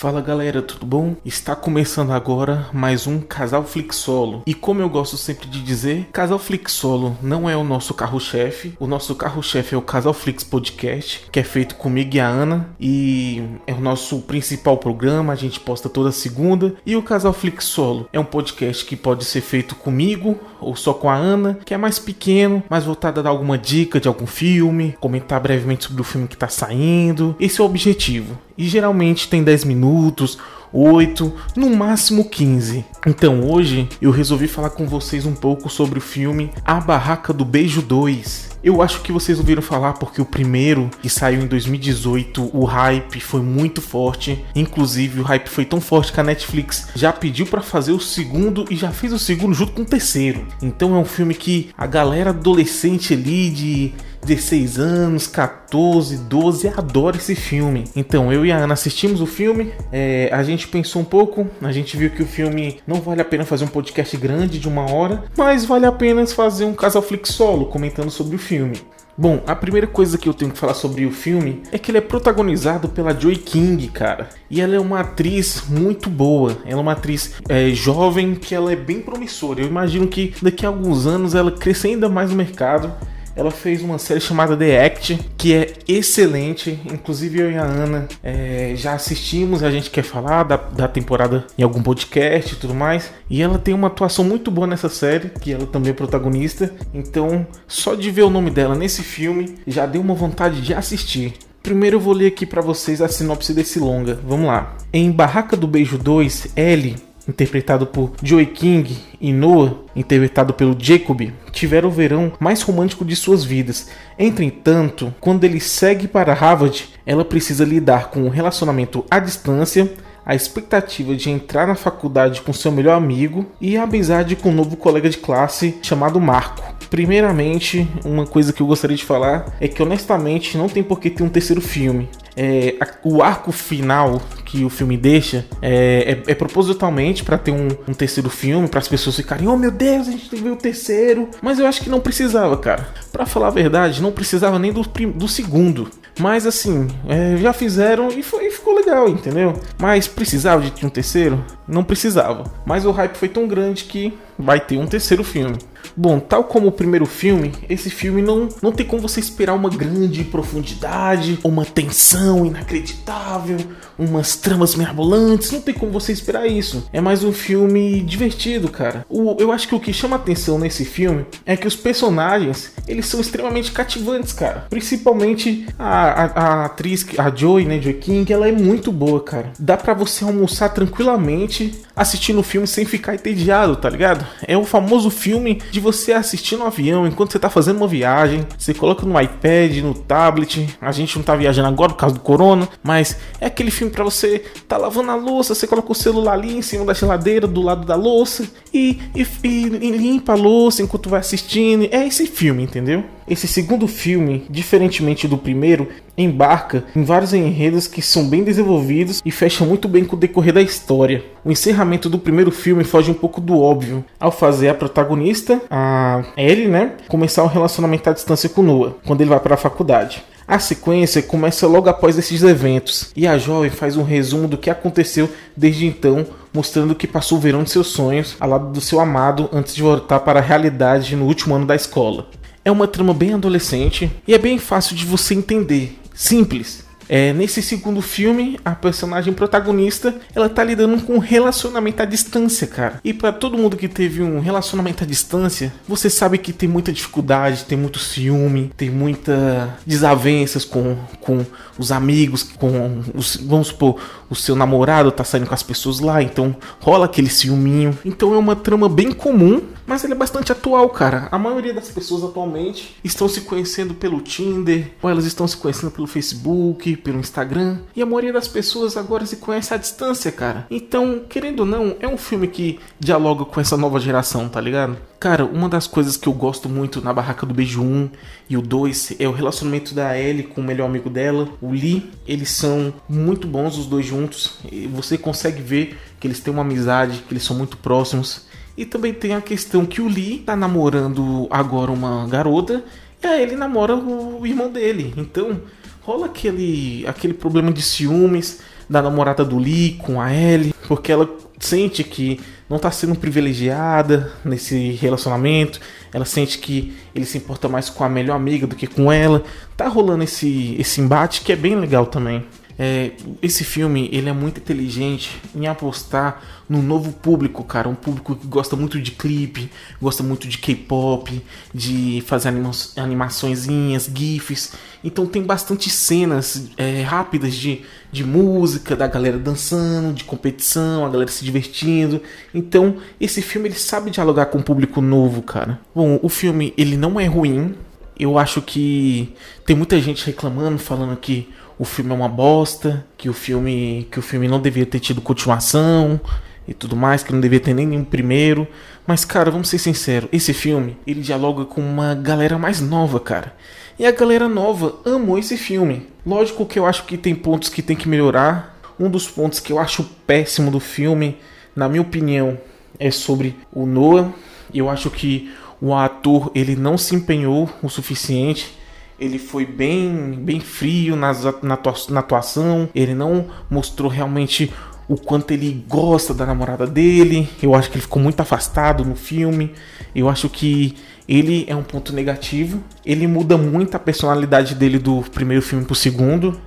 Fala galera, tudo bom? Está começando agora mais um Casal Flix Solo. E como eu gosto sempre de dizer, Casal Flix Solo não é o nosso carro-chefe. O nosso carro-chefe é o Casal Flix Podcast, que é feito comigo e a Ana. E é o nosso principal programa, a gente posta toda segunda. E o Casal Flix Solo é um podcast que pode ser feito comigo ou só com a Ana, que é mais pequeno, mais voltado a dar alguma dica de algum filme, comentar brevemente sobre o filme que está saindo. Esse é o objetivo. E geralmente tem 10 minutos 8, no máximo 15. Então hoje eu resolvi falar com vocês um pouco sobre o filme A Barraca do Beijo 2. Eu acho que vocês ouviram falar porque o primeiro, que saiu em 2018, o hype foi muito forte. Inclusive, o hype foi tão forte que a Netflix já pediu para fazer o segundo e já fez o segundo junto com o terceiro. Então é um filme que a galera adolescente ali de 16 anos, 14, 12, adora esse filme. Então eu e a Ana assistimos o filme, é, a gente pensou um pouco, a gente viu que o filme não vale a pena fazer um podcast grande de uma hora, mas vale a pena fazer um casal flix solo comentando sobre o filme. Bom, a primeira coisa que eu tenho que falar sobre o filme é que ele é protagonizado pela Joy King, cara. E ela é uma atriz muito boa. Ela é uma atriz é, jovem que ela é bem promissora. Eu imagino que daqui a alguns anos ela cresça ainda mais no mercado ela fez uma série chamada The Act, que é excelente. Inclusive eu e a Ana é, já assistimos, a gente quer falar da, da temporada em algum podcast e tudo mais. E ela tem uma atuação muito boa nessa série, que ela também é protagonista. Então, só de ver o nome dela nesse filme já deu uma vontade de assistir. Primeiro eu vou ler aqui para vocês a sinopse desse longa. Vamos lá. Em Barraca do Beijo 2, Ellie interpretado por Joey King, e Noah, interpretado pelo Jacob, tiveram o verão mais romântico de suas vidas. Entretanto, quando ele segue para Harvard, ela precisa lidar com um relacionamento à distância, a expectativa de entrar na faculdade com seu melhor amigo e a amizade com um novo colega de classe chamado Marco. Primeiramente, uma coisa que eu gostaria de falar é que honestamente não tem por que ter um terceiro filme. É, o arco final que o filme deixa é, é, é propositalmente para ter um, um, terceiro filme, para as pessoas ficarem, oh meu Deus, a gente ver o terceiro. Mas eu acho que não precisava, cara. Para falar a verdade, não precisava nem do, do segundo. Mas assim, é, já fizeram e, foi, e ficou legal, entendeu? Mas precisava de um terceiro? Não precisava. Mas o hype foi tão grande que vai ter um terceiro filme. Bom, tal como o primeiro filme, esse filme não, não tem como você esperar uma grande profundidade, uma tensão inacreditável, umas tramas mirabolantes, não tem como você esperar isso. É mais um filme divertido, cara. O, eu acho que o que chama atenção nesse filme é que os personagens, eles são extremamente cativantes, cara. Principalmente a, a, a atriz, a Joy, né, Joy King, ela é muito boa, cara. Dá para você almoçar tranquilamente assistindo o filme sem ficar entediado, tá ligado? É o famoso filme de você assistir no avião enquanto você tá fazendo uma viagem. Você coloca no iPad, no tablet. A gente não tá viajando agora por causa do corona, mas é aquele filme para você tá lavando a louça, você coloca o celular ali em cima da geladeira, do lado da louça e, e, e limpa a louça enquanto vai assistindo. É esse filme, entendeu? Esse segundo filme, diferentemente do primeiro, embarca em vários enredos que são bem desenvolvidos e fecham muito bem com o decorrer da história. O encerramento do primeiro filme foge um pouco do óbvio, ao fazer a protagonista, a Ellie, né, começar um relacionamento à distância com Noah, quando ele vai para a faculdade. A sequência começa logo após esses eventos e a jovem faz um resumo do que aconteceu desde então, mostrando que passou o verão de seus sonhos ao lado do seu amado antes de voltar para a realidade no último ano da escola. É uma trama bem adolescente e é bem fácil de você entender. Simples. É, nesse segundo filme, a personagem protagonista, ela tá lidando com um relacionamento à distância, cara. E para todo mundo que teve um relacionamento à distância, você sabe que tem muita dificuldade, tem muito ciúme, tem muita desavenças com, com os amigos, com os, vamos supor, o seu namorado tá saindo com as pessoas lá, então rola aquele ciúminho. Então é uma trama bem comum, mas ela é bastante atual, cara. A maioria das pessoas atualmente estão se conhecendo pelo Tinder, ou elas estão se conhecendo pelo Facebook, pelo Instagram. E a maioria das pessoas agora se conhece à distância, cara. Então, querendo ou não, é um filme que dialoga com essa nova geração, tá ligado? Cara, uma das coisas que eu gosto muito na Barraca do Beijo 1 e o 2 é o relacionamento da Ellie com o melhor amigo dela, o Lee. Eles são muito bons os dois juntos. Você consegue ver que eles têm uma amizade, que eles são muito próximos. E também tem a questão que o Lee tá namorando agora uma garota e a Ellie namora o irmão dele. Então, rola aquele, aquele problema de ciúmes, da namorada do Lee com a Ellie, porque ela sente que não está sendo privilegiada nesse relacionamento, ela sente que ele se importa mais com a melhor amiga do que com ela. Tá rolando esse, esse embate que é bem legal também. É, esse filme ele é muito inteligente em apostar no novo público, cara. Um público que gosta muito de clipe, gosta muito de K-pop, de fazer anima animaçõezinhas, GIFs. Então tem bastante cenas é, rápidas de, de música, da galera dançando, de competição, a galera se divertindo. Então esse filme ele sabe dialogar com um público novo, cara. Bom, o filme ele não é ruim. Eu acho que tem muita gente reclamando, falando que o filme é uma bosta, que o filme que o filme não devia ter tido continuação e tudo mais, que não devia ter nem nenhum primeiro. Mas cara, vamos ser sinceros, esse filme, ele dialoga com uma galera mais nova, cara. E a galera nova amou esse filme. Lógico que eu acho que tem pontos que tem que melhorar. Um dos pontos que eu acho péssimo do filme, na minha opinião, é sobre o Noah. Eu acho que o ator ele não se empenhou o suficiente ele foi bem, bem frio na, na atuação, ele não mostrou realmente o quanto ele gosta da namorada dele. Eu acho que ele ficou muito afastado no filme. Eu acho que ele é um ponto negativo. Ele muda muito a personalidade dele do primeiro filme pro segundo.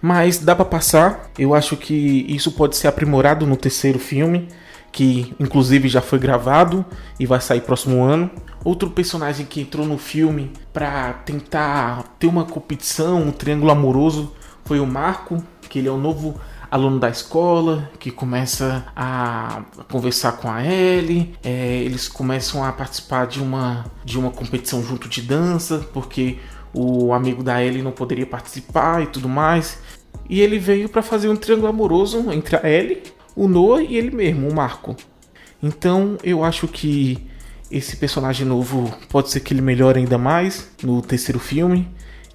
Mas dá para passar. Eu acho que isso pode ser aprimorado no terceiro filme, que inclusive já foi gravado e vai sair próximo ano. Outro personagem que entrou no filme para tentar ter uma competição, um triângulo amoroso, foi o Marco, que ele é o novo aluno da escola que começa a conversar com a Ellie. É, eles começam a participar de uma, de uma competição junto de dança, porque o amigo da Ellie não poderia participar e tudo mais. E ele veio para fazer um triângulo amoroso entre a Ellie, o Noah e ele mesmo, o Marco. Então eu acho que esse personagem novo pode ser que ele melhore ainda mais no terceiro filme.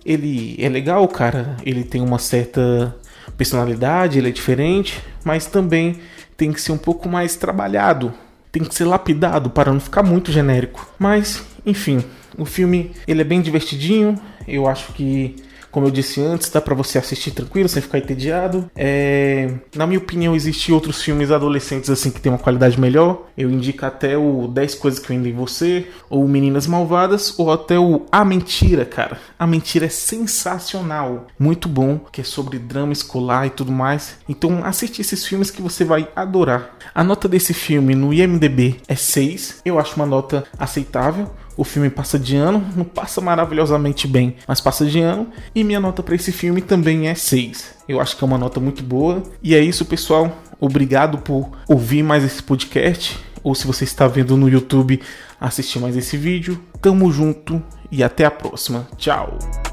Ele é legal, cara. Ele tem uma certa personalidade, ele é diferente, mas também tem que ser um pouco mais trabalhado, tem que ser lapidado para não ficar muito genérico. Mas, enfim, o filme ele é bem divertidinho. Eu acho que como eu disse antes, dá para você assistir tranquilo, sem ficar entediado. É... Na minha opinião, existem outros filmes adolescentes assim que tem uma qualidade melhor. Eu indico até o 10 Coisas que Vendem Você, ou Meninas Malvadas, ou até o A Mentira, cara. A Mentira é sensacional, muito bom, que é sobre drama escolar e tudo mais. Então assiste esses filmes que você vai adorar. A nota desse filme no IMDB é 6, eu acho uma nota aceitável. O filme passa de ano, não passa maravilhosamente bem, mas passa de ano. E minha nota para esse filme também é 6. Eu acho que é uma nota muito boa. E é isso, pessoal. Obrigado por ouvir mais esse podcast. Ou se você está vendo no YouTube, assistir mais esse vídeo. Tamo junto e até a próxima. Tchau!